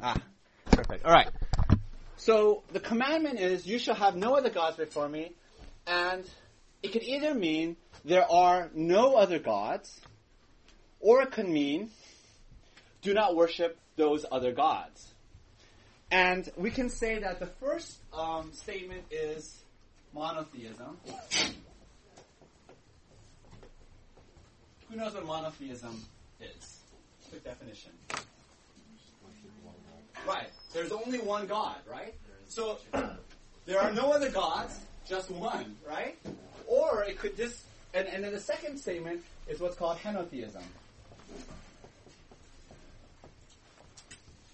Ah, perfect. All right. So the commandment is, you shall have no other gods before me, and it could either mean there are no other gods, or it could mean do not worship those other gods. And we can say that the first um, statement is monotheism. Who knows what monotheism is? Quick definition. Right. There's only one God, right? So there are no other gods, just one, right? Or it could just, and, and then the second statement is what's called henotheism.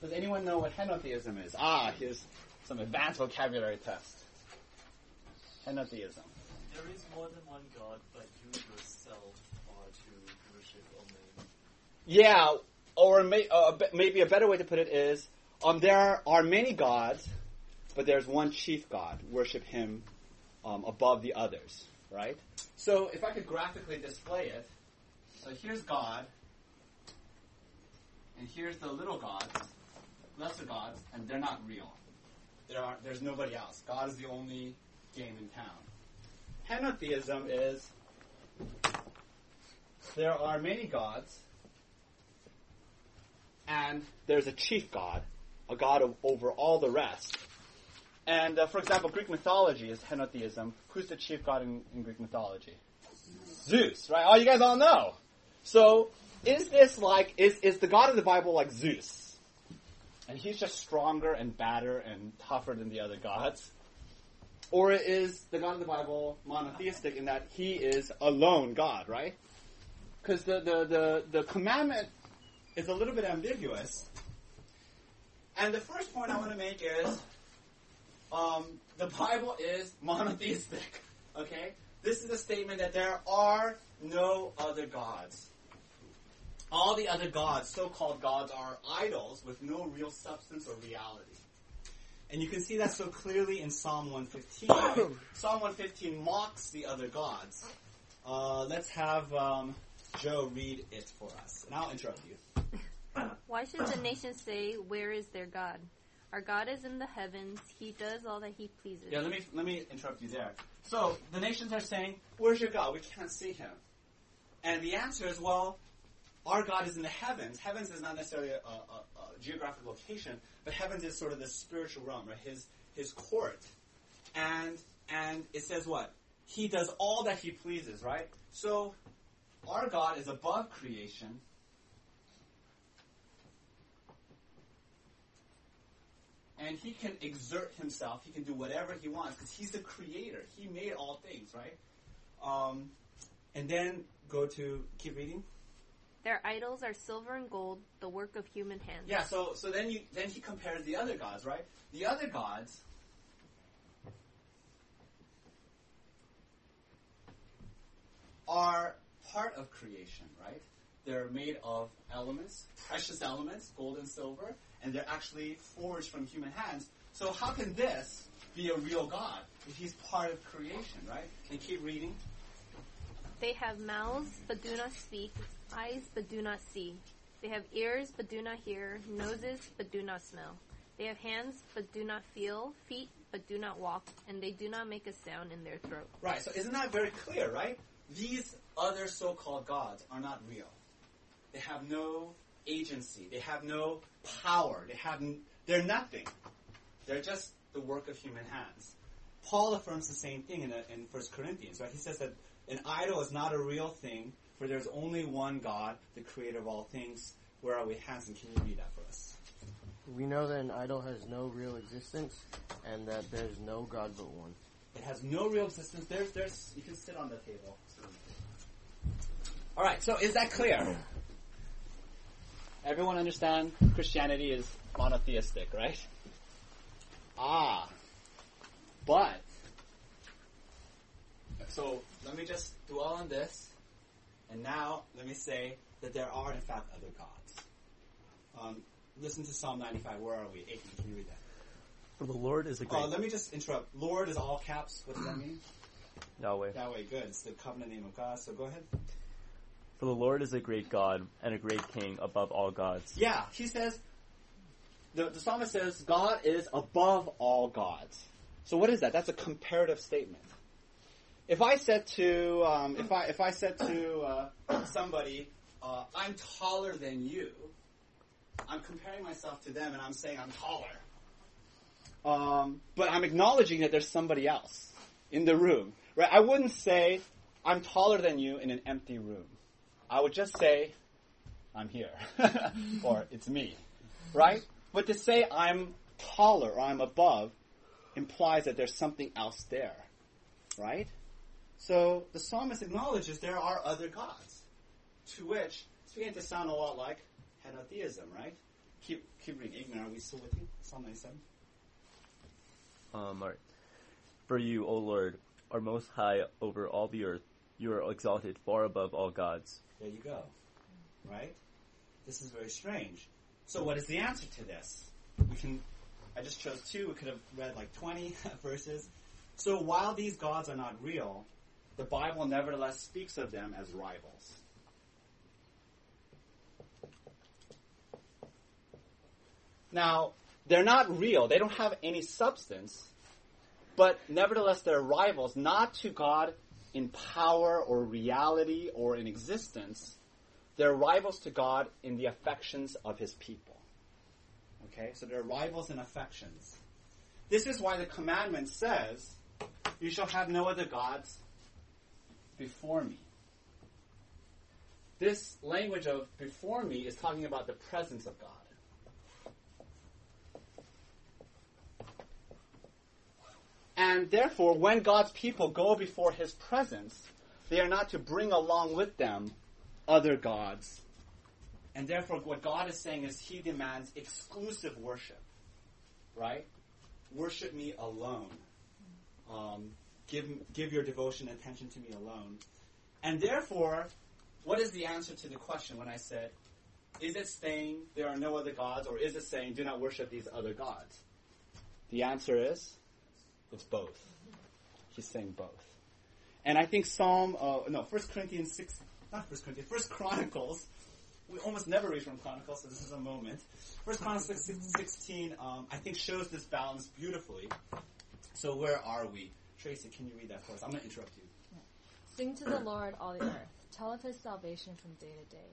Does anyone know what henotheism is? Ah, here's some advanced vocabulary test. Henotheism. There is more than one God, but you yourself are to worship only. Yeah, or may, uh, maybe a better way to put it is, um, there are many gods, but there's one chief God. Worship Him um, above the others, right? So if I could graphically display it, so here's God, and here's the little gods, lesser gods, and they're not real. There are, there's nobody else. God is the only game in town. Henotheism is there are many gods, and there's a chief god, a god of, over all the rest. And uh, for example, Greek mythology is henotheism. Who's the chief god in, in Greek mythology? Zeus, right? All you guys all know. So, is this like is is the god of the Bible like Zeus? And he's just stronger and badder and tougher than the other gods? Or is the God of the Bible monotheistic in that he is alone God, right? Because the, the, the, the commandment is a little bit ambiguous. And the first point I want to make is um, the Bible is monotheistic. Okay? This is a statement that there are no other gods. All the other gods, so called gods, are idols with no real substance or reality. And you can see that so clearly in Psalm 115. Right? Psalm 115 mocks the other gods. Uh, let's have um, Joe read it for us, and I'll interrupt you. Why should the nations say, Where is their God? Our God is in the heavens. He does all that he pleases. Yeah, let me let me interrupt you there. So the nations are saying, "Where's your God? We can't see him." And the answer is, well, our God is in the heavens. Heavens is not necessarily a, a, a geographic location, but heavens is sort of the spiritual realm, right? His his court, and and it says what he does all that he pleases, right? So our God is above creation. And he can exert himself. He can do whatever he wants because he's the creator. He made all things, right? Um, and then go to keep reading. Their idols are silver and gold, the work of human hands. Yeah, so so then you then he compares the other gods, right? The other gods are part of creation, right? They're made of elements, precious elements, gold and silver, and they're actually forged from human hands. So how can this be a real God if he's part of creation, right? And keep reading. They have mouths but do not speak, eyes but do not see. They have ears but do not hear, noses but do not smell. They have hands but do not feel, feet but do not walk, and they do not make a sound in their throat. Right, so isn't that very clear, right? These other so-called gods are not real. They have no agency. They have no power. They have n- they're nothing. They're just the work of human hands. Paul affirms the same thing in, a, in 1 Corinthians, right? He says that an idol is not a real thing, for there's only one God, the creator of all things. Where are we, Hanson? Can you read that for us? We know that an idol has no real existence and that there's no God but one. It has no real existence. There's, there's, you can sit on the table. All right, so is that clear? Everyone understand Christianity is monotheistic, right? Ah, but so let me just dwell on this, and now let me say that there are in fact other gods. Um, listen to Psalm 95. Where are we? Aiken, can you read that? For the Lord is a great Oh, let me just interrupt. Lord is all caps. What does that mean? Yahweh. Yahweh, good. It's the covenant name of God. So go ahead. For the Lord is a great God and a great King above all gods. Yeah, he says, the, the psalmist says God is above all gods. So what is that? That's a comparative statement. If I said to um, if I if I said to uh, somebody, uh, I'm taller than you, I'm comparing myself to them and I'm saying I'm taller. Um, but I'm acknowledging that there's somebody else in the room, right? I wouldn't say I'm taller than you in an empty room. I would just say I'm here or it's me, right? But to say I'm taller or I'm above implies that there's something else there, right? So the psalmist acknowledges there are other gods, to which it's beginning to sound a lot like henotheism, right? Keep keep reading. Are we still with you? Psalm 97. Um, all right. For you, O Lord, are most high over all the earth. You are exalted far above all gods. There you go. Right? This is very strange. So what is the answer to this? We can I just chose two, we could have read like 20 verses. So while these gods are not real, the Bible nevertheless speaks of them as rivals. Now, they're not real, they don't have any substance, but nevertheless they're rivals, not to God in power or reality or in existence. They're rivals to God in the affections of his people. Okay, so they're rivals in affections. This is why the commandment says, You shall have no other gods before me. This language of before me is talking about the presence of God. And therefore, when God's people go before his presence, they are not to bring along with them other gods. And therefore, what God is saying is he demands exclusive worship. Right? Worship me alone. Um, give, give your devotion and attention to me alone. And therefore, what is the answer to the question when I said, is it saying there are no other gods, or is it saying do not worship these other gods? The answer is it's both. He's saying both. And I think Psalm, uh, no, 1 Corinthians 6, not 1 Corinthians, 1 Chronicles, we almost never read from Chronicles, so this is a moment. 1 Chronicles 16, um, I think, shows this balance beautifully. So where are we? Tracy, can you read that for us? I'm going to interrupt you. Sing to the Lord, all the earth. Tell of his salvation from day to day.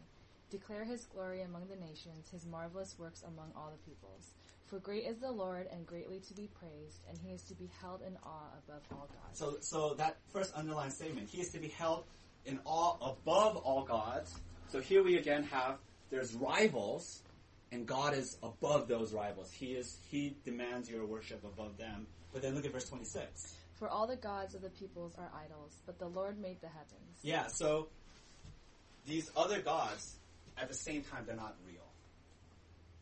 Declare his glory among the nations, his marvelous works among all the peoples. For great is the Lord and greatly to be praised, and he is to be held in awe above all gods. So, so that first underlined statement, he is to be held in awe above all gods. So here we again have there's rivals, and God is above those rivals. He is he demands your worship above them. But then look at verse 26. For all the gods of the peoples are idols, but the Lord made the heavens. Yeah, so these other gods, at the same time, they're not real.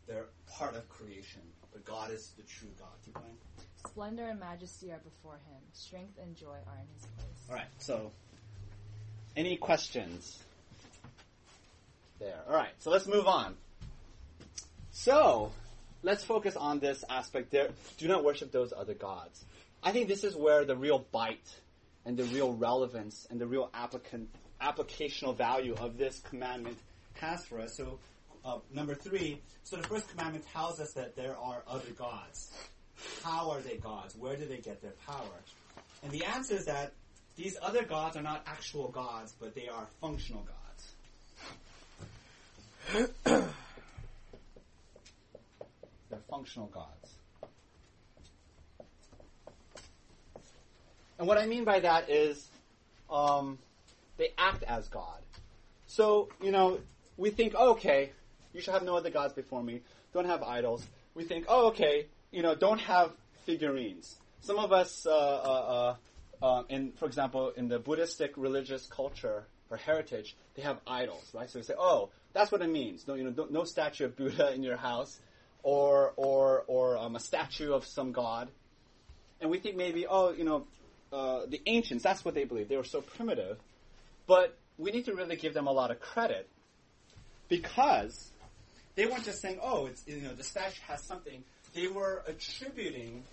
They're part of creation, but God is the true God. Keep going. Splendor and majesty are before him. Strength and joy are in his place. All right. So, any questions? There. All right. So let's move on. So, let's focus on this aspect there. Do not worship those other gods. I think this is where the real bite and the real relevance and the real applicant, applicational value of this commandment has for us. So, uh, number three, so the first commandment tells us that there are other gods. How are they gods? Where do they get their power? And the answer is that these other gods are not actual gods, but they are functional gods. They're functional gods. And what I mean by that is um, they act as God. So, you know, we think, okay, you should have no other gods before me. Don't have idols. We think, oh, okay, you know, don't have figurines. Some of us, uh, uh, uh, uh, in, for example, in the Buddhistic religious culture or heritage, they have idols, right? So we say, oh, that's what it means. No, you know, no, no statue of Buddha in your house, or or or um, a statue of some god. And we think maybe, oh, you know, uh, the ancients, that's what they believed. They were so primitive. But we need to really give them a lot of credit because they weren't just saying, oh, it's, you know, the statue has something. They were attributing,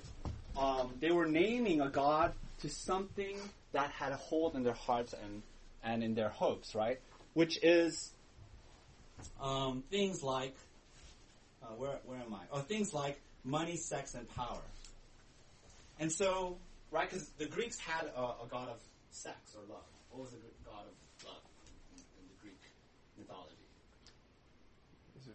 um, they were naming a god to something that had a hold in their hearts and, and in their hopes, right? Which is um, things like uh, where, where am I? Oh, things like money, sex, and power. And so, right, because the Greeks had a, a god of sex or love. What was the god of love in, in the Greek mythology?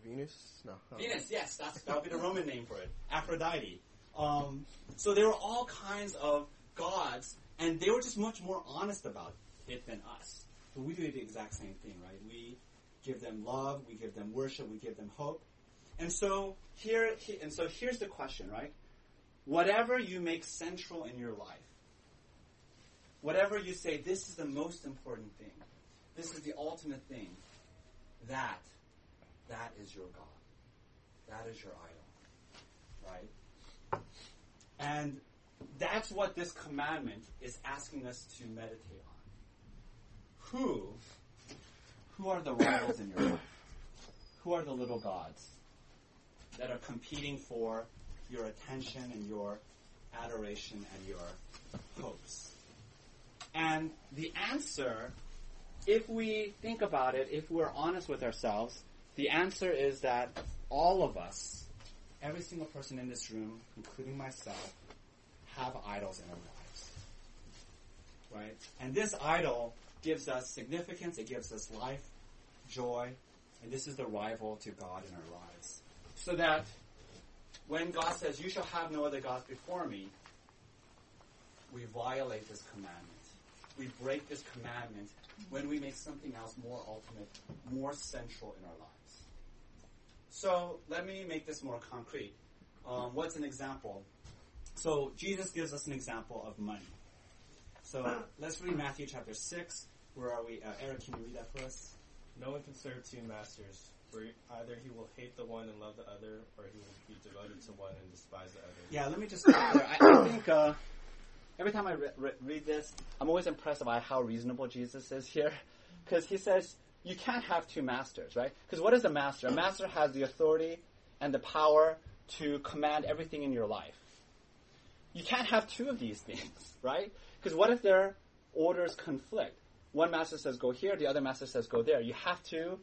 Venus? No. Venus, yes, that's, that would be the Roman name for it. Aphrodite. Um, so there were all kinds of gods, and they were just much more honest about it than us. But we do the exact same thing, right? We give them love, we give them worship, we give them hope. And so here, and so here's the question, right? Whatever you make central in your life, whatever you say, this is the most important thing, this is the ultimate thing, that, that is your God. That is your idol. Right? And that's what this commandment is asking us to meditate on. Who, who are the rivals in your life? Who are the little gods that are competing for your attention and your adoration and your hopes? And the answer, if we think about it, if we're honest with ourselves, the answer is that all of us, every single person in this room, including myself, have idols in our lives. Right? And this idol gives us significance, it gives us life, joy, and this is the rival to God in our lives. So that when God says, You shall have no other gods before me, we violate this commandment. We break this commandment when we make something else more ultimate, more central in our lives. So let me make this more concrete. Um, what's an example? So Jesus gives us an example of money. So let's read Matthew chapter 6. Where are we? Uh, Eric, can you read that for us? No one can serve two masters, for either he will hate the one and love the other, or he will be devoted to one and despise the other. Yeah, let me just. I, I think uh, every time I re- re- read this, I'm always impressed by how reasonable Jesus is here. Because he says, you can't have two masters, right? Because what is a master? A master has the authority and the power to command everything in your life. You can't have two of these things, right? Because what if their orders conflict? One master says go here, the other master says go there. You have to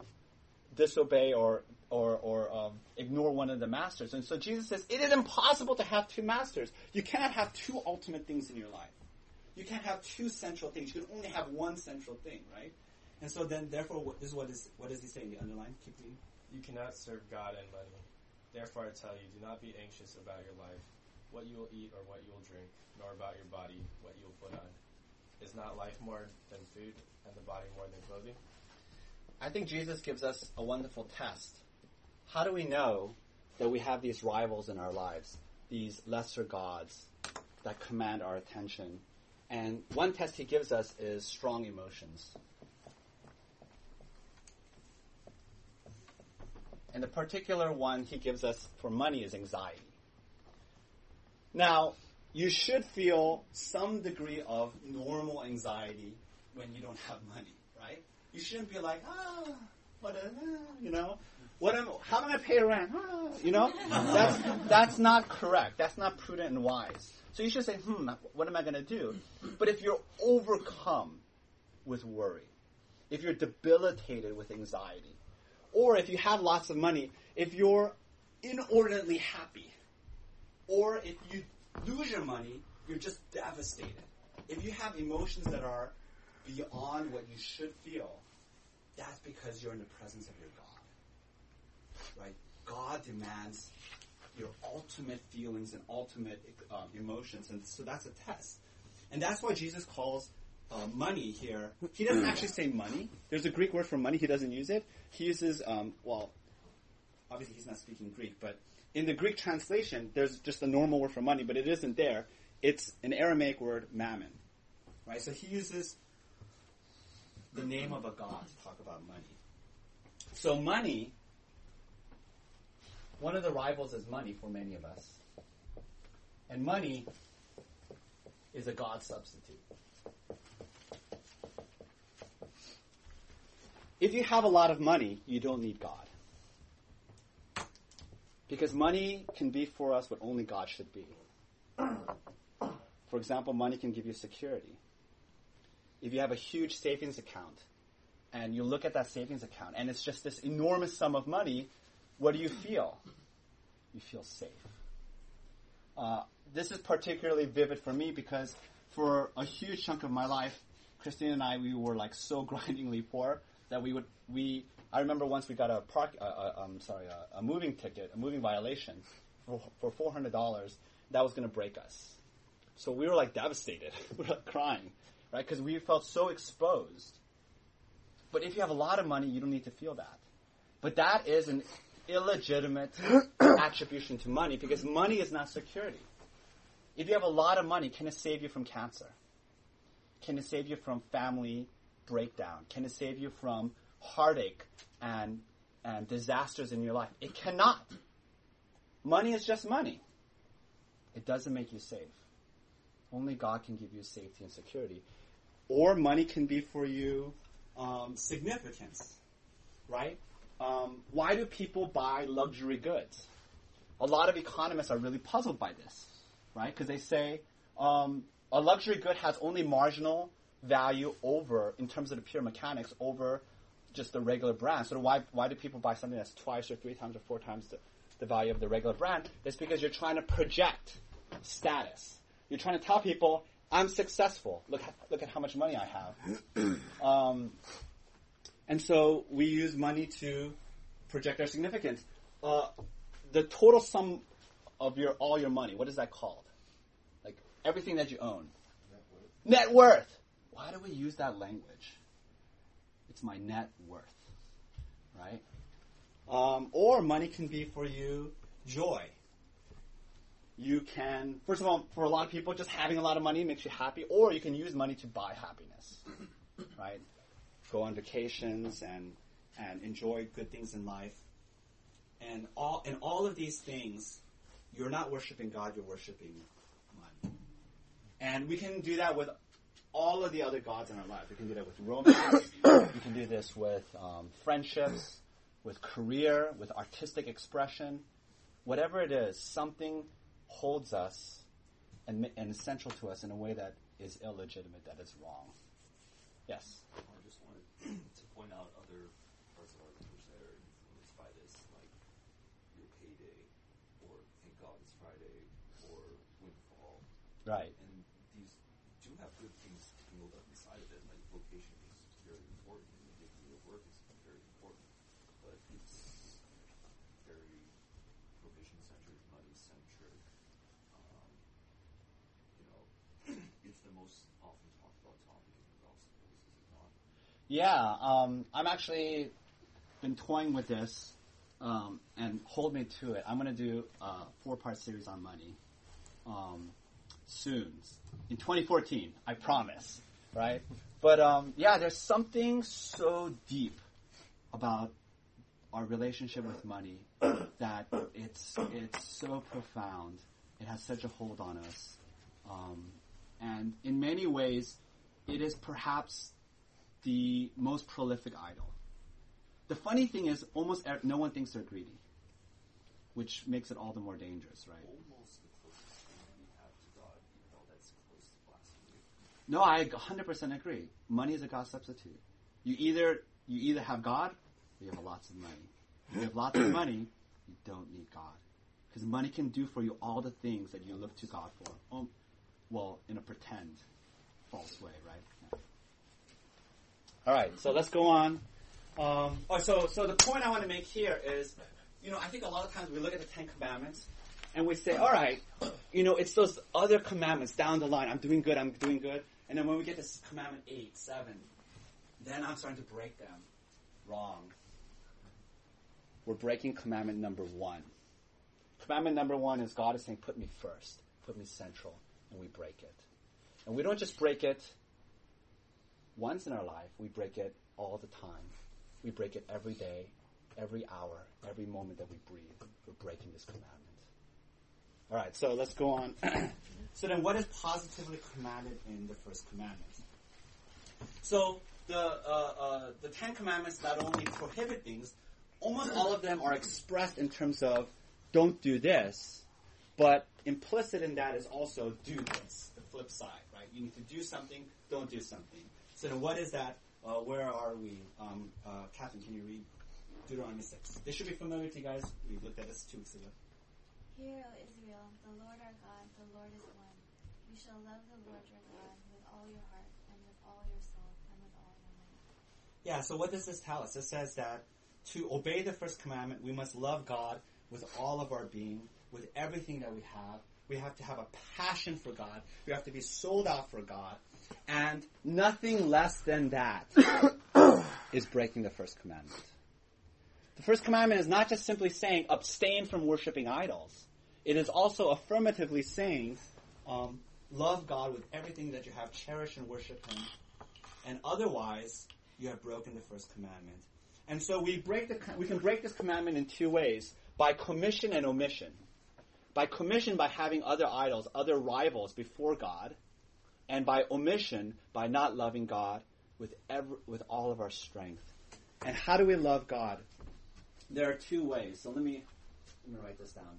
disobey or or, or um, ignore one of the masters. And so Jesus says it is impossible to have two masters. You cannot have two ultimate things in your life. You can't have two central things. You can only have one central thing, right? And so then, therefore, what, this is what is what does he say in the underline? Keep reading. You cannot serve God and money. Therefore, I tell you, do not be anxious about your life, what you will eat or what you will drink, nor about your body, what you will put on. Is not life more than food, and the body more than clothing? I think Jesus gives us a wonderful test. How do we know that we have these rivals in our lives, these lesser gods that command our attention? And one test he gives us is strong emotions. And the particular one he gives us for money is anxiety. Now, you should feel some degree of normal anxiety when you don't have money, right? You shouldn't be like, ah, what a, you know, what am, how am I going to pay rent? Ah, you know, that's that's not correct. That's not prudent and wise. So you should say, hmm, what am I going to do? But if you're overcome with worry, if you're debilitated with anxiety, or if you have lots of money, if you're inordinately happy, or if you lose your money, you're just devastated. If you have emotions that are beyond what you should feel, that's because you're in the presence of your God. Right? God demands your ultimate feelings and ultimate um, emotions, and so that's a test. And that's why Jesus calls uh, money here. He doesn't actually say money. There's a Greek word for money. He doesn't use it. He uses, um, well, obviously he's not speaking Greek, but in the Greek translation, there's just a normal word for money, but it isn't there. It's an Aramaic word, mammon. Right? So he uses the name of a god to talk about money. So money, one of the rivals is money for many of us. And money is a god substitute. If you have a lot of money, you don't need God. Because money can be for us what only God should be. For example, money can give you security. If you have a huge savings account and you look at that savings account and it's just this enormous sum of money, what do you feel? you feel safe. Uh, this is particularly vivid for me because for a huge chunk of my life, Christine and I, we were like so grindingly poor that we would we. I remember once we got a park, uh, uh, um, sorry, uh, a moving ticket, a moving violation for, for four hundred dollars. That was going to break us. So we were like devastated. we were like crying, right? Because we felt so exposed. But if you have a lot of money, you don't need to feel that. But that is an illegitimate attribution to money because money is not security. If you have a lot of money, can it save you from cancer? Can it save you from family breakdown? Can it save you from heartache and, and disasters in your life? It cannot. Money is just money. It doesn't make you safe. Only God can give you safety and security. Or money can be for you um, significance, right? Um, why do people buy luxury goods? A lot of economists are really puzzled by this, right? Because they say um, a luxury good has only marginal value over, in terms of the pure mechanics, over just the regular brand. So why why do people buy something that's twice or three times or four times the, the value of the regular brand? It's because you're trying to project status. You're trying to tell people, I'm successful. Look, look at how much money I have. um, and so we use money to project our significance. Uh, the total sum of your all your money, what is that called? Like everything that you own. Net worth. Net worth. Why do we use that language? It's my net worth, right? Um, or money can be for you joy. You can, first of all, for a lot of people, just having a lot of money makes you happy, or you can use money to buy happiness, right? Go on vacations and and enjoy good things in life. And all and all of these things, you're not worshiping God, you're worshiping money. And we can do that with all of the other gods in our life. We can do that with romance. we can do this with um, friendships, with career, with artistic expression. Whatever it is, something holds us and, ma- and is central to us in a way that is illegitimate, that is wrong. Yes? I just wanted to point out other parts of our language that are influenced by this, like your payday, or thank God it's Friday, or windfall. Right. And these do have good things built up inside of it, like vocation is very important, and the dignity of work is very important, but it's very provision centered, money centered. Um, you know, it's the most often talked about topic in the gospel, is it not? Yeah, um, I'm actually been toying with this, um, and hold me to it. I'm going to do a four-part series on money um, soon, in 2014. I promise, right? But um, yeah, there's something so deep about our relationship with money that it's it's so profound. It has such a hold on us, um, and in many ways, it is perhaps the most prolific idol. The funny thing is, almost ev- no one thinks they're greedy, which makes it all the more dangerous, right? Almost the closest thing we have to God, even though that's close to blasphemy. No, I 100% agree. Money is a God substitute. You either you either have God or you have lots of money. If you have lots of money, you don't need God. Because money can do for you all the things that you look to God for. Um, well, in a pretend, false way, right? All right, so let's go on. Um, oh, so so the point I want to make here is, you know, I think a lot of times we look at the Ten Commandments and we say, all right, you know, it's those other commandments down the line. I'm doing good. I'm doing good. And then when we get to commandment eight, seven, then I'm starting to break them. Wrong. We're breaking commandment number one. Commandment number one is God is saying, put me first, put me central, and we break it. And we don't just break it once in our life, we break it all the time. We break it every day, every hour, every moment that we breathe. We're breaking this commandment. All right, so let's go on. so then, what is positively commanded in the first commandment? So the uh, uh, the Ten Commandments not only prohibit things, almost all of them are expressed in terms of don't do this, but implicit in that is also do this. The flip side, right? You need to do something, don't do something. So then, what is that? Uh, where are we? Um, uh, Catherine, can you read Deuteronomy six? This should be familiar to you guys. We looked at this two weeks ago. Hear, O Israel, the Lord our God, the Lord is one. You shall love the Lord your God with all your heart, and with all your soul, and with all your might. Yeah, so what does this tell us? It says that to obey the first commandment, we must love God with all of our being, with everything that we have. We have to have a passion for God. We have to be sold out for God. And nothing less than that is breaking the first commandment. The first commandment is not just simply saying abstain from worshiping idols. It is also affirmatively saying um, love God with everything that you have, cherish and worship Him. And otherwise, you have broken the first commandment. And so we break the we can break this commandment in two ways: by commission and omission. By commission, by having other idols, other rivals before God, and by omission, by not loving God with ever, with all of our strength. And how do we love God? There are two ways. So let me let me write this down.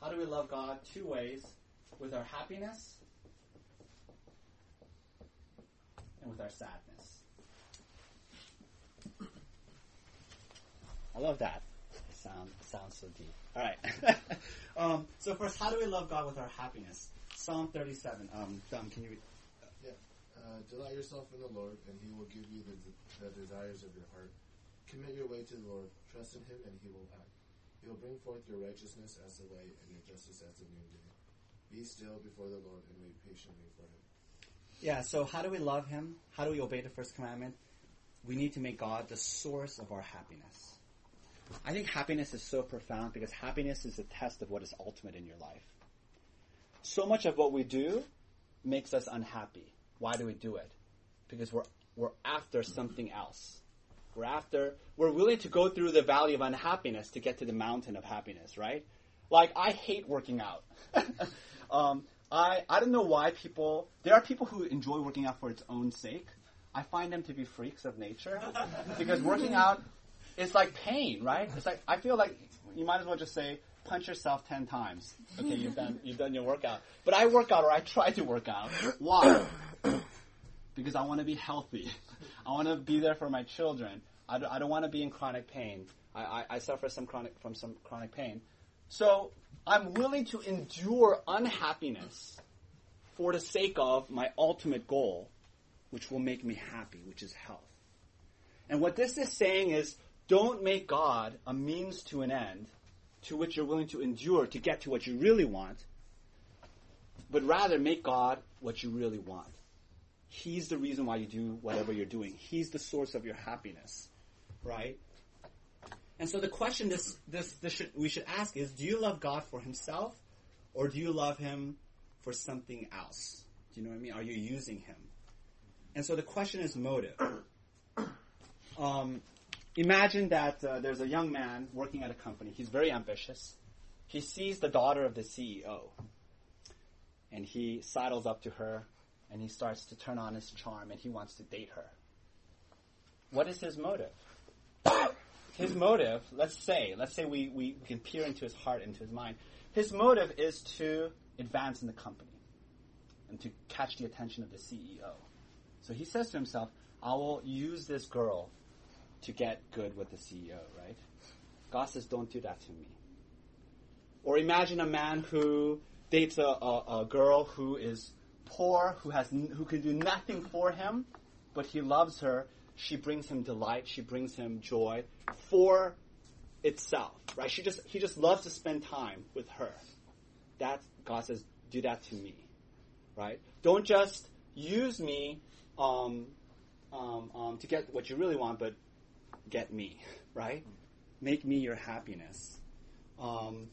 How do we love God? Two ways: with our happiness and with our sadness. I love that. Sound sounds so deep. All right. um, so first, how do we love God with our happiness? Psalm 37. Um, Dom, can you read? Yeah. Uh, delight yourself in the Lord, and He will give you the, the desires of your heart. Commit your way to the Lord. Trust in Him, and He will act. He will bring forth your righteousness as the light, and your justice as the noonday. Be still before the Lord, and wait patiently for Him. Yeah. So how do we love Him? How do we obey the first commandment? We need to make God the source of our happiness. I think happiness is so profound because happiness is a test of what is ultimate in your life. So much of what we do makes us unhappy. Why do we do it? Because we're we're after something else. We're after we're willing to go through the valley of unhappiness to get to the mountain of happiness, right? Like I hate working out. um, I I don't know why people there are people who enjoy working out for its own sake. I find them to be freaks of nature because working out it's like pain, right? It's like I feel like you might as well just say punch yourself ten times. Okay, you've done you've done your workout. But I work out or I try to work out. Why? because I want to be healthy. I want to be there for my children. I don't, I don't want to be in chronic pain. I, I, I suffer some chronic from some chronic pain. So I'm willing to endure unhappiness for the sake of my ultimate goal, which will make me happy, which is health. And what this is saying is don't make God a means to an end to which you're willing to endure to get to what you really want, but rather make God what you really want. He's the reason why you do whatever you're doing. He's the source of your happiness, right? And so the question this, this, this should, we should ask is, do you love God for Himself, or do you love Him for something else? Do you know what I mean? Are you using Him? And so the question is motive. Um, imagine that uh, there's a young man working at a company. He's very ambitious. He sees the daughter of the CEO, and he sidles up to her, and he starts to turn on his charm, and he wants to date her. What is his motive? his motive, let's say, let's say we, we can peer into his heart, into his mind. His motive is to advance in the company and to catch the attention of the CEO. So he says to himself, I will use this girl to get good with the CEO, right? God says, don't do that to me. Or imagine a man who dates a, a, a girl who is poor, who has who can do nothing for him, but he loves her. She brings him delight. She brings him joy for itself, right? She just he just loves to spend time with her. That God says, do that to me, right? Don't just use me um, um, um, to get what you really want, but get me, right? Make me your happiness. Um,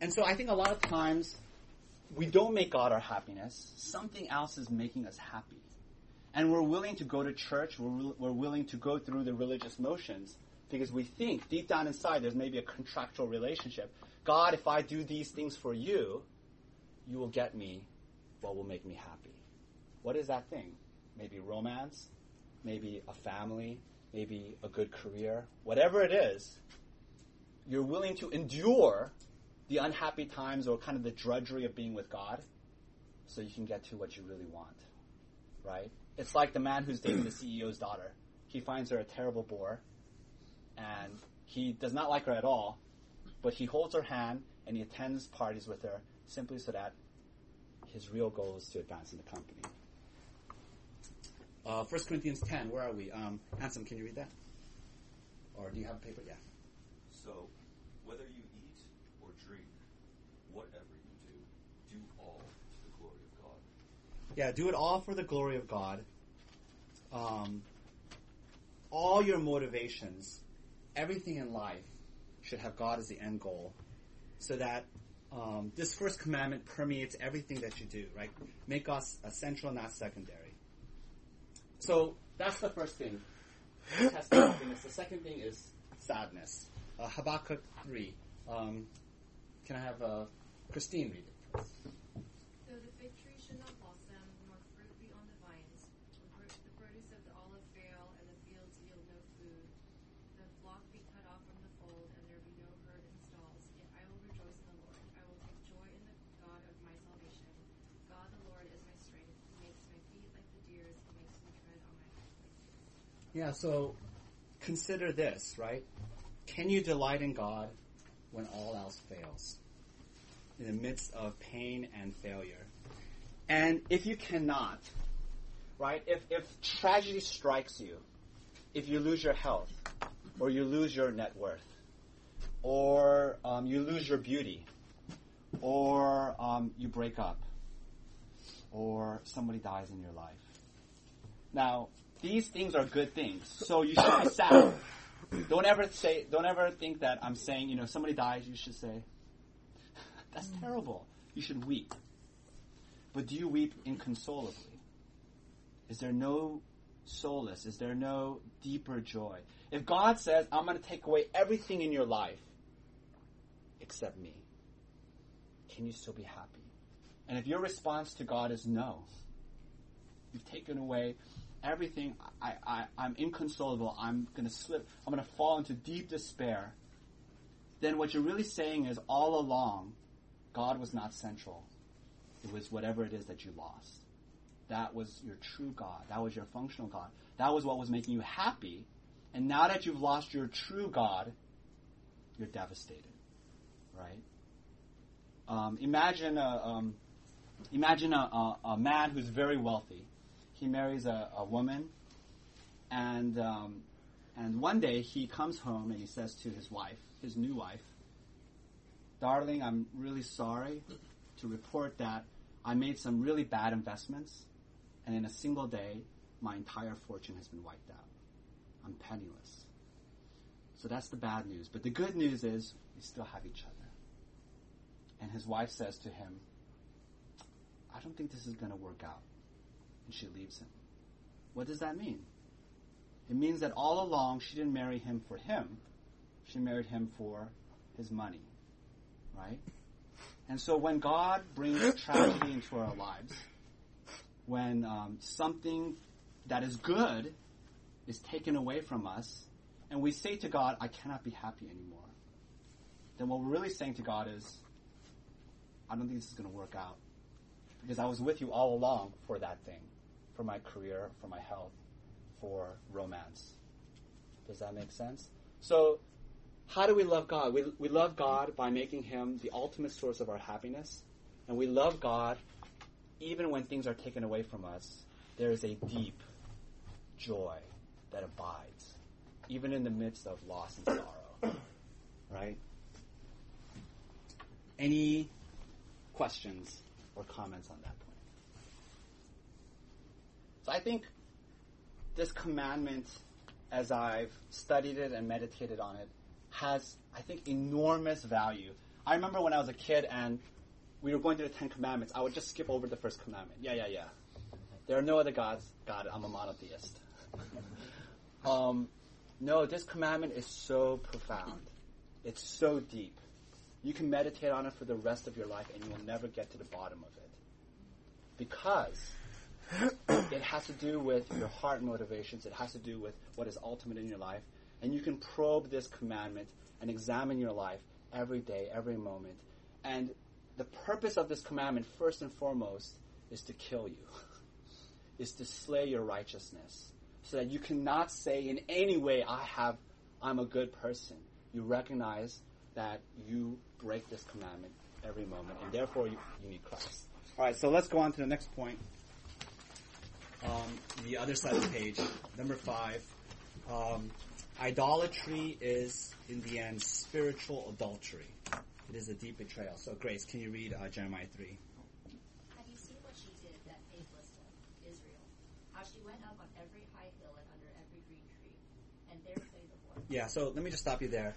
and so I think a lot of times we don't make God our happiness. Something else is making us happy. And we're willing to go to church, we're, we're willing to go through the religious motions because we think deep down inside there's maybe a contractual relationship. God, if I do these things for you, you will get me what will make me happy. What is that thing? Maybe romance, maybe a family, maybe a good career, whatever it is, you're willing to endure the unhappy times or kind of the drudgery of being with God so you can get to what you really want. Right? It's like the man who's dating the CEO's daughter. He finds her a terrible bore and he does not like her at all, but he holds her hand and he attends parties with her simply so that his real goal is to advance in the company. Uh, 1 Corinthians 10, where are we? Um, Ansem, can you read that? Or do you have a paper? Yeah. So, whether you eat or drink, whatever you do, do all to the glory of God. Yeah, do it all for the glory of God. Um, all your motivations, everything in life, should have God as the end goal, so that um, this first commandment permeates everything that you do. Right? Make us essential, not secondary. So that's the first thing. The second thing is sadness. Uh, Habakkuk three. Um, can I have uh, Christine read it? Though the fig tree should not blossom, nor fruit be on the vines, the pro- the produce of the olive fail, and the fields yield no food, the flock be cut off from the fold, and there be no herd in stalls, yet I will rejoice in the Lord. I will take joy in the God of my salvation. God the Lord is my strength. He makes my feet like the deer's. He makes me tread on my high places. Yeah, so consider this, right? Can you delight in God when all else fails? In the midst of pain and failure. And if you cannot, right? If, if tragedy strikes you, if you lose your health, or you lose your net worth, or um, you lose your beauty, or um, you break up, or somebody dies in your life. Now, these things are good things, so you should be sad. Don't ever say, don't ever think that I'm saying, you know, somebody dies, you should say, that's mm. terrible. You should weep. But do you weep inconsolably? Is there no solace? Is there no deeper joy? If God says, I'm going to take away everything in your life except me, can you still be happy? And if your response to God is no, you've taken away everything, I, I, I'm inconsolable, I'm going to slip, I'm going to fall into deep despair, then what you're really saying is all along, God was not central. It was whatever it is that you lost. That was your true God. That was your functional God. That was what was making you happy. And now that you've lost your true God, you're devastated. Right? Um, imagine a, um, imagine a, a, a man who's very wealthy he marries a, a woman, and um, and one day he comes home and he says to his wife, his new wife, "Darling, I'm really sorry to report that I made some really bad investments, and in a single day, my entire fortune has been wiped out. I'm penniless." So that's the bad news. But the good news is we still have each other. And his wife says to him, I don't think this is going to work out and she leaves him. What does that mean? It means that all along she didn't marry him for him, she married him for his money. Right? And so when God brings tragedy into our lives, when um, something that is good is taken away from us, and we say to God, I cannot be happy anymore, then what we're really saying to God is, I don't think this is going to work out. Because I was with you all along for that thing for my career, for my health, for romance. Does that make sense? So, how do we love God? We, we love God by making Him the ultimate source of our happiness. And we love God even when things are taken away from us. There is a deep joy that abides, even in the midst of loss and sorrow. Right? Any questions or comments on that? So I think this commandment, as I've studied it and meditated on it, has, I think, enormous value. I remember when I was a kid and we were going through the Ten Commandments, I would just skip over the first commandment. Yeah, yeah, yeah. There are no other gods. God, I'm a monotheist. um, no, this commandment is so profound. It's so deep. You can meditate on it for the rest of your life and you will never get to the bottom of it. Because it has to do with your heart motivations. It has to do with what is ultimate in your life. And you can probe this commandment and examine your life every day, every moment. And the purpose of this commandment, first and foremost, is to kill you, is to slay your righteousness, so that you cannot say in any way, I have, I'm a good person. You recognize that you break this commandment every moment, and therefore you, you need Christ. All right, so let's go on to the next point. Um, the other side of the page, number five. Um, idolatry is, in the end, spiritual adultery. It is a deep betrayal. So, Grace, can you read uh, Jeremiah 3? Have you seen what she did, that faithless one, Israel? How she went up on every high hill and under every green tree, and there played the whore. Yeah, so let me just stop you there.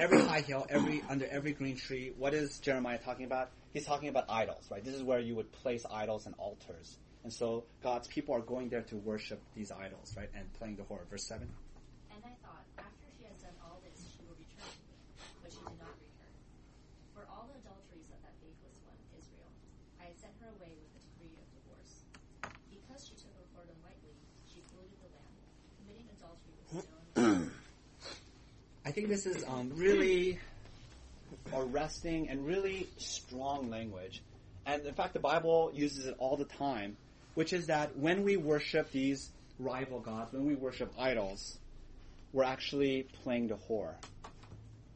every high hill, every under every green tree. What is Jeremiah talking about? He's talking about idols, right? This is where you would place idols and altars. And so God's people are going there to worship these idols, right? And playing the whore. Verse 7. And I thought, after she has done all this, she will return to me. But she did not return. For all the adulteries of that faithless one, Israel, I had sent her away with a decree of divorce. Because she took her whoredom lightly, she polluted the land, committing adultery with stone. I think this is um, really arresting and really strong language. And in fact, the Bible uses it all the time, which is that when we worship these rival gods, when we worship idols, we're actually playing the whore.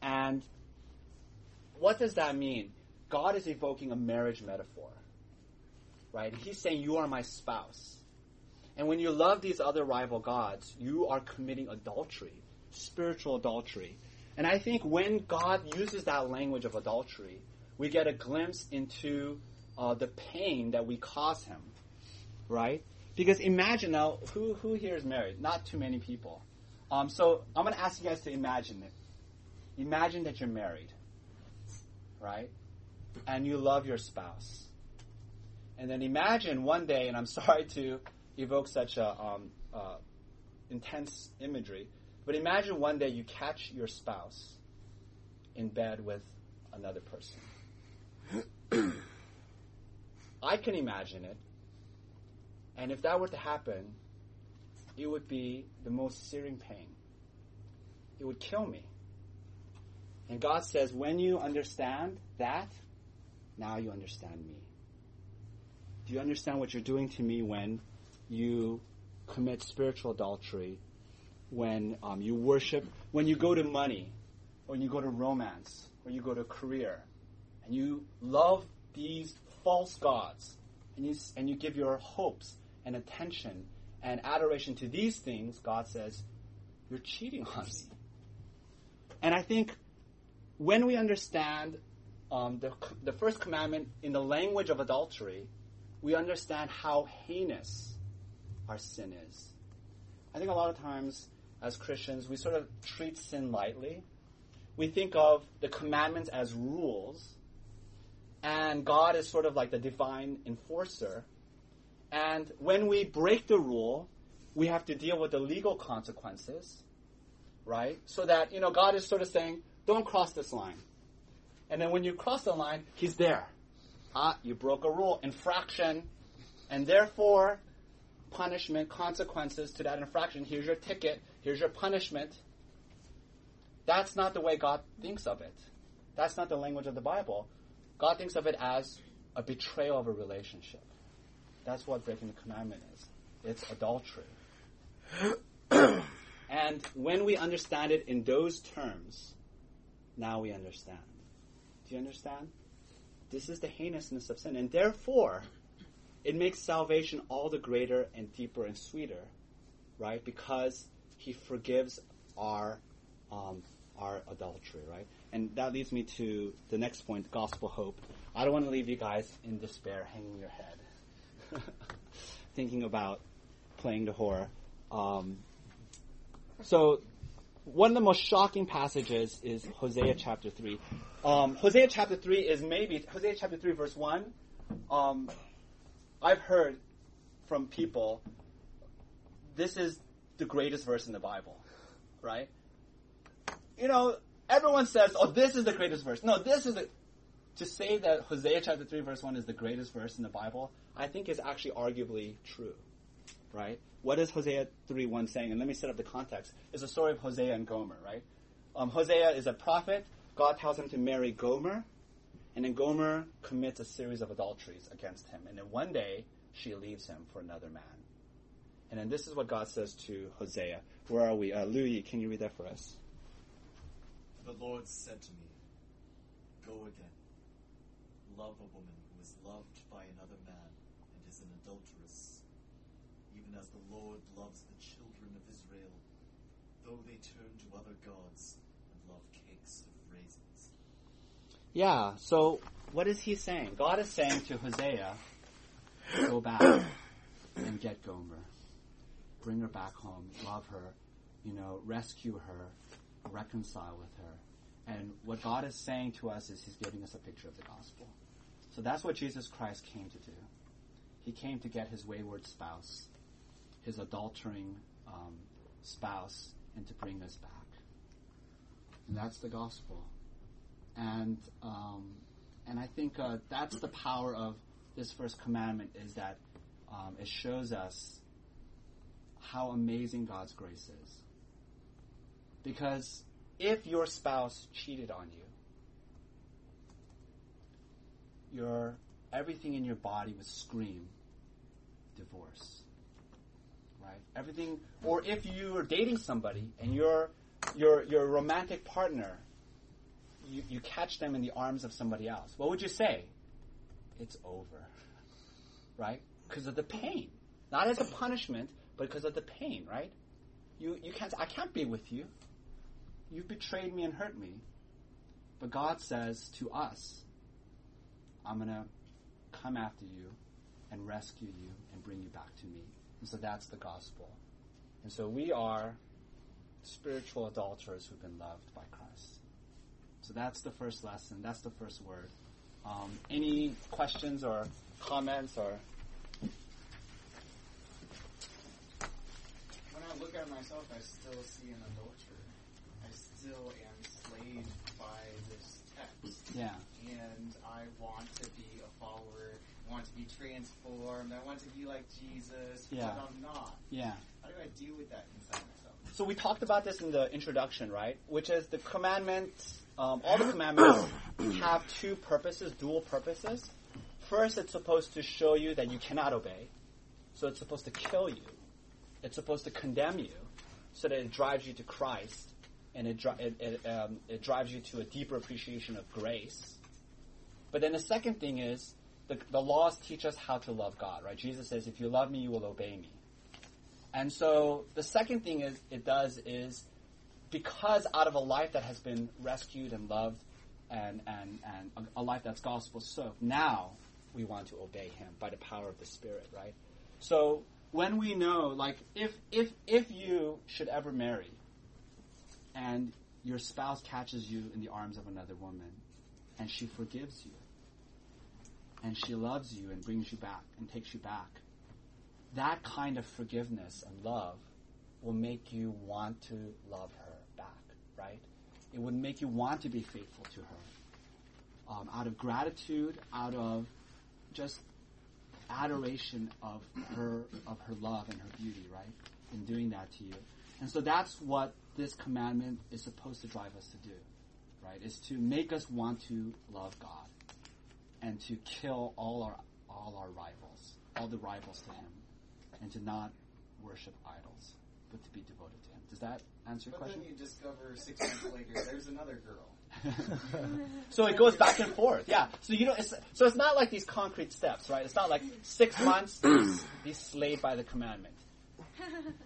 And what does that mean? God is evoking a marriage metaphor, right? He's saying, You are my spouse. And when you love these other rival gods, you are committing adultery, spiritual adultery. And I think when God uses that language of adultery, we get a glimpse into uh, the pain that we cause him, right? Because imagine now, who, who here is married? Not too many people. Um, so I'm going to ask you guys to imagine it. Imagine that you're married, right? And you love your spouse. And then imagine one day, and I'm sorry to evoke such a um, uh, intense imagery, but imagine one day you catch your spouse in bed with another person. I can imagine it. And if that were to happen, it would be the most searing pain. It would kill me. And God says, when you understand that, now you understand me. Do you understand what you're doing to me when you commit spiritual adultery, when um, you worship, when you go to money, or you go to romance, or you go to career, and you love these false gods, and you, and you give your hopes and attention and adoration to these things, God says, you're cheating on me. And I think when we understand um, the, the first commandment in the language of adultery, we understand how heinous our sin is. I think a lot of times as Christians, we sort of treat sin lightly. We think of the commandments as rules, and God is sort of like the divine enforcer. And when we break the rule, we have to deal with the legal consequences, right? So that, you know, God is sort of saying, don't cross this line. And then when you cross the line, He's there. Ah, you broke a rule, infraction, and therefore, punishment, consequences to that infraction. Here's your ticket, here's your punishment. That's not the way God thinks of it. That's not the language of the Bible. God thinks of it as a betrayal of a relationship. That's what breaking the commandment is. It's adultery. and when we understand it in those terms, now we understand. Do you understand? This is the heinousness of sin. And therefore, it makes salvation all the greater and deeper and sweeter, right? Because he forgives our um, our adultery, right? And that leads me to the next point, gospel hope. I don't want to leave you guys in despair, hanging your head, thinking about playing the whore. Um, so, one of the most shocking passages is Hosea chapter 3. Um, Hosea chapter 3 is maybe, Hosea chapter 3, verse 1. Um, I've heard from people, this is the greatest verse in the Bible, right? You know, everyone says, oh, this is the greatest verse. No, this is. To say that Hosea chapter 3, verse 1 is the greatest verse in the Bible, I think is actually arguably true, right? What is Hosea 3, 1 saying? And let me set up the context. It's a story of Hosea and Gomer, right? Um, Hosea is a prophet. God tells him to marry Gomer. And then Gomer commits a series of adulteries against him. And then one day, she leaves him for another man. And then this is what God says to Hosea. Where are we? Uh, Louis, can you read that for us? The Lord said to me, Go again. Love a woman who is loved by another man and is an adulteress, even as the Lord loves the children of Israel, though they turn to other gods and love cakes of raisins. Yeah, so what is he saying? God is saying to Hosea, go back and get Gomer. Bring her back home, love her, you know, rescue her, reconcile with her. And what God is saying to us is He's giving us a picture of the gospel. So that's what Jesus Christ came to do. He came to get His wayward spouse, His adultering um, spouse, and to bring us back. And that's the gospel. And um, and I think uh, that's the power of this first commandment is that um, it shows us how amazing God's grace is. Because if your spouse cheated on you, your everything in your body would scream divorce. Right? Everything or if you are dating somebody and your your your romantic partner you, you catch them in the arms of somebody else, what would you say? It's over. Right? Because of the pain. Not as a punishment, but because of the pain, right? You you can't I can't be with you. You've betrayed me and hurt me. But God says to us, I'm to come after you and rescue you and bring you back to me. And so that's the gospel. And so we are spiritual adulterers who've been loved by Christ. So that's the first lesson. That's the first word. Um, any questions or comments or? When I look at myself, I still see an adulterer. I still am slayed by this text. Yeah. And I want to be a follower. I want to be transformed. I want to be like Jesus. Yeah. But I'm not. Yeah. How do I deal with that inside myself? So we talked about this in the introduction, right? Which is the commandments. Um, all the commandments have two purposes, dual purposes. First, it's supposed to show you that you cannot obey, so it's supposed to kill you. It's supposed to condemn you, so that it drives you to Christ, and it dri- it, it, um, it drives you to a deeper appreciation of grace. But then the second thing is the, the laws teach us how to love God, right? Jesus says, "If you love me, you will obey me." And so the second thing is, it does is because out of a life that has been rescued and loved and, and, and a, a life that's gospel soaked, now we want to obey him by the power of the Spirit, right? So when we know, like, if, if, if you should ever marry and your spouse catches you in the arms of another woman and she forgives you and she loves you and brings you back and takes you back, that kind of forgiveness and love will make you want to love her back, right? It would make you want to be faithful to her. Um, out of gratitude, out of just adoration of her of her love and her beauty, right? In doing that to you. And so that's what this commandment is supposed to drive us to do, right? Is to make us want to love God and to kill all our all our rivals, all the rivals to him and to not worship idols, but to be devoted to Him. Does that answer your But question? then you discover six months later, there's another girl. so it goes back and forth. Yeah. So you know, it's, so it's not like these concrete steps, right? It's not like six months be slayed by the commandment.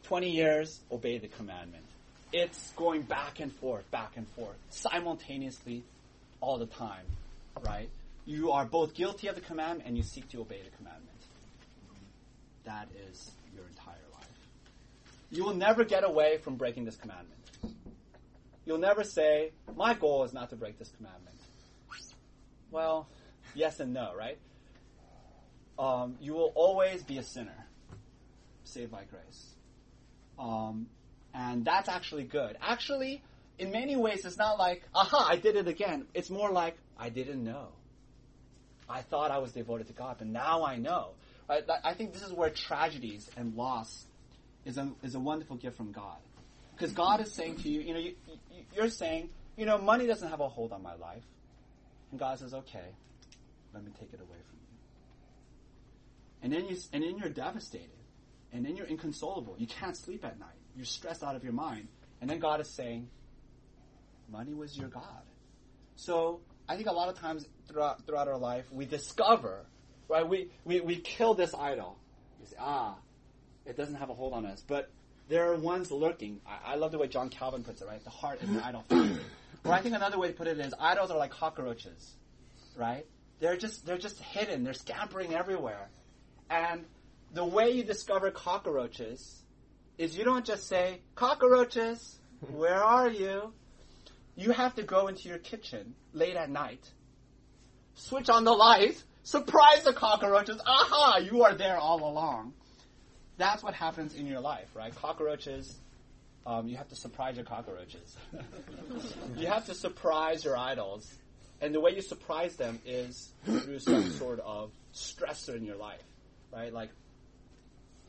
Twenty years obey the commandment. It's going back and forth, back and forth, simultaneously, all the time, right? You are both guilty of the commandment and you seek to obey the commandment. That is your entire life. You will never get away from breaking this commandment. You'll never say, My goal is not to break this commandment. Well, yes and no, right? Um, you will always be a sinner, saved by grace. Um, and that's actually good. Actually, in many ways, it's not like, aha, I did it again. It's more like, I didn't know. I thought I was devoted to God, but now I know. I, I think this is where tragedies and loss is a, is a wonderful gift from God. Because God is saying to you, you know, you, you, you're saying, you know, money doesn't have a hold on my life. And God says, okay, let me take it away from you. And then, you, and then you're devastated. And then you're inconsolable. You can't sleep at night. You're stressed out of your mind. And then God is saying, money was your God. So I think a lot of times throughout, throughout our life, we discover, right? We, we, we kill this idol. We say, ah, it doesn't have a hold on us. But there are ones lurking. I, I love the way John Calvin puts it, right? The heart is an idol factory. or I think another way to put it is idols are like cockroaches, right? They're just, they're just hidden. They're scampering everywhere. And the way you discover cockroaches is you don't just say, cockroaches, where are you? You have to go into your kitchen late at night, switch on the light, surprise the cockroaches. Aha, you are there all along. That's what happens in your life, right? Cockroaches, um, you have to surprise your cockroaches. you have to surprise your idols. And the way you surprise them is through some sort of stressor in your life, right? Like,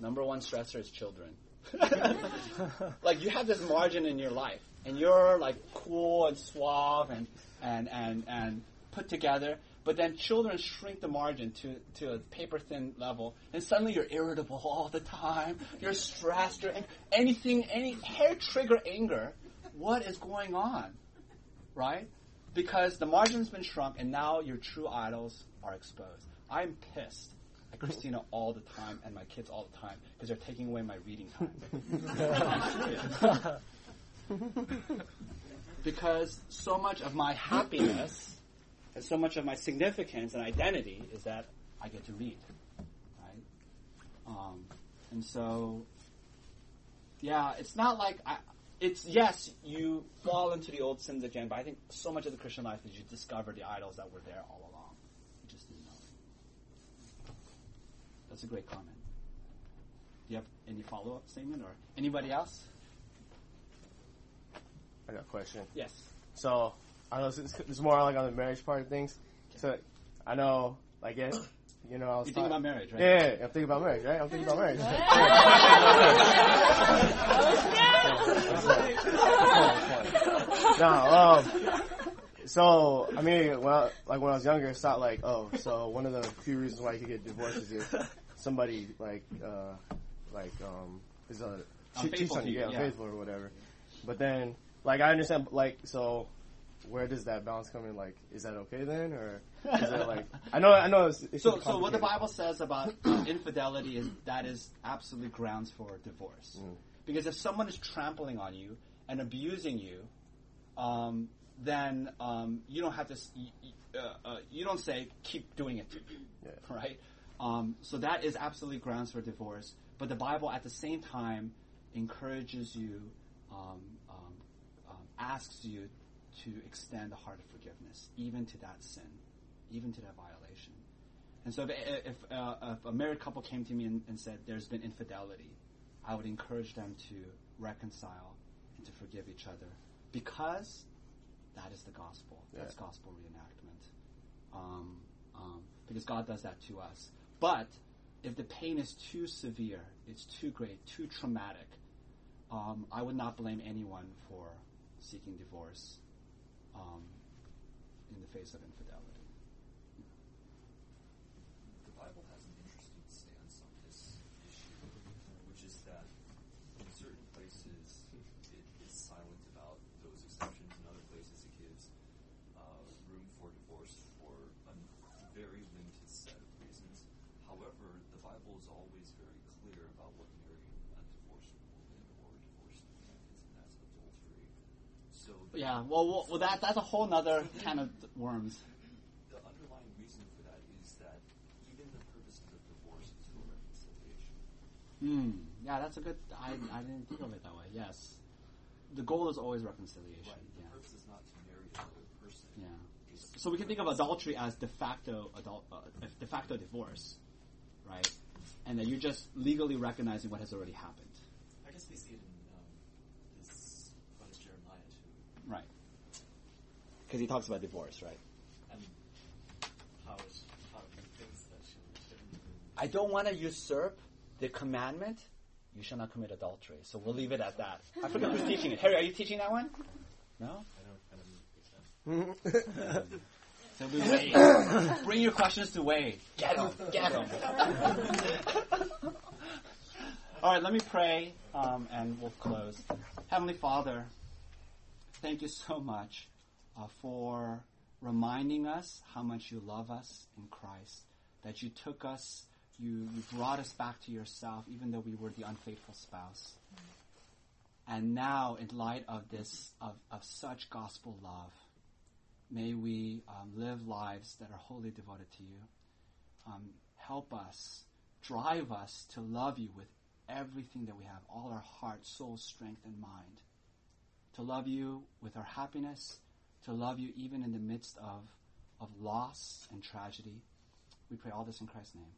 number one stressor is children. like you have this margin in your life, and you're like cool and suave and and and and put together. But then children shrink the margin to, to a paper thin level, and suddenly you're irritable all the time. You're stressed. You're anything, any hair trigger anger. What is going on, right? Because the margin's been shrunk, and now your true idols are exposed. I'm pissed at Christina all the time and my kids all the time because they're taking away my reading time. because so much of my happiness and so much of my significance and identity is that I get to read, right? Um, and so, yeah, it's not like I. It's yes, you fall into the old sins again, but I think so much of the Christian life is you discover the idols that were there all along. You just didn't know. That's a great comment. Do you have any follow up statement or anybody else? I got a question. Yes. So I know it's, it's more like on the marriage part of things. So I know, like, yeah, you know, I was You think talk- about marriage, right? Yeah, yeah, I'm thinking about marriage, right? I'm thinking about marriage. no, um, so I mean, when I, like when I was younger, it's not like, oh, so one of the few reasons why you could get divorced is if somebody like, uh, like, um, is a che- cheats on to you, you, yeah, yeah. unfaithful or whatever. But then, like, I understand, like, so where does that balance come in? Like, is that okay then, or is it like? I know, I know. It's, it's So, so what the. Bible says about infidelity is that is absolutely grounds for divorce. Mm. Because if someone is trampling on you and abusing you, um, then um, you don't have to. s- y- y- Uh, uh, you don't say keep doing it to me, right? Um, so that is absolutely grounds for divorce. But the Bible, at the same time, encourages you, um, asks you to extend a heart of forgiveness, even to that sin, even to that violation. And so, if, if, uh, if a married couple came to me and, and said there's been infidelity, I would encourage them to reconcile and to forgive each other because that is the gospel. That's gospel reenactment. Um, um, because God does that to us. But if the pain is too severe, it's too great, too traumatic, um, I would not blame anyone for seeking divorce um, in the face of infidelity. The Bible has an interesting stance on this issue, which is that in certain places it is silent about those exceptions. In other places it gives uh, room for divorce for a very limited set of reasons. However, the Bible is always very clear about what marrying a divorced woman or a divorced man is, and that's adultery. So the- Yeah, well, well, well that that's a whole nother can of worms. the underlying reason for that is that even the purpose of divorce is for reconciliation. Hmm. Yeah, that's a good. I, I didn't think of it that way. Yes, the goal is always reconciliation. Right. The Yeah. purpose is not to marry another person. Yeah. So we can think of adultery as de facto adult, uh, de facto divorce, right? And that you're just legally recognizing what has already happened. I guess we see it in um, this what is Jeremiah too, Right. Because he talks about divorce, right? and how it, how he thinks that she shouldn't I don't want to usurp the commandment. You shall not commit adultery. So we'll leave it at that. I forget who's teaching it. Harry, are you teaching that one? No. I don't, I don't think so. So we Wade. Bring your questions to Wade. Get them. Get them. All right, let me pray, um, and we'll close. Heavenly Father, thank you so much uh, for reminding us how much you love us in Christ, that you took us, you, you brought us back to yourself, even though we were the unfaithful spouse. And now, in light of this, of, of such gospel love, may we um, live lives that are wholly devoted to you. Um, help us, drive us to love you with everything that we have, all our heart, soul, strength, and mind. To love you with our happiness, to love you even in the midst of, of loss and tragedy. We pray all this in Christ's name.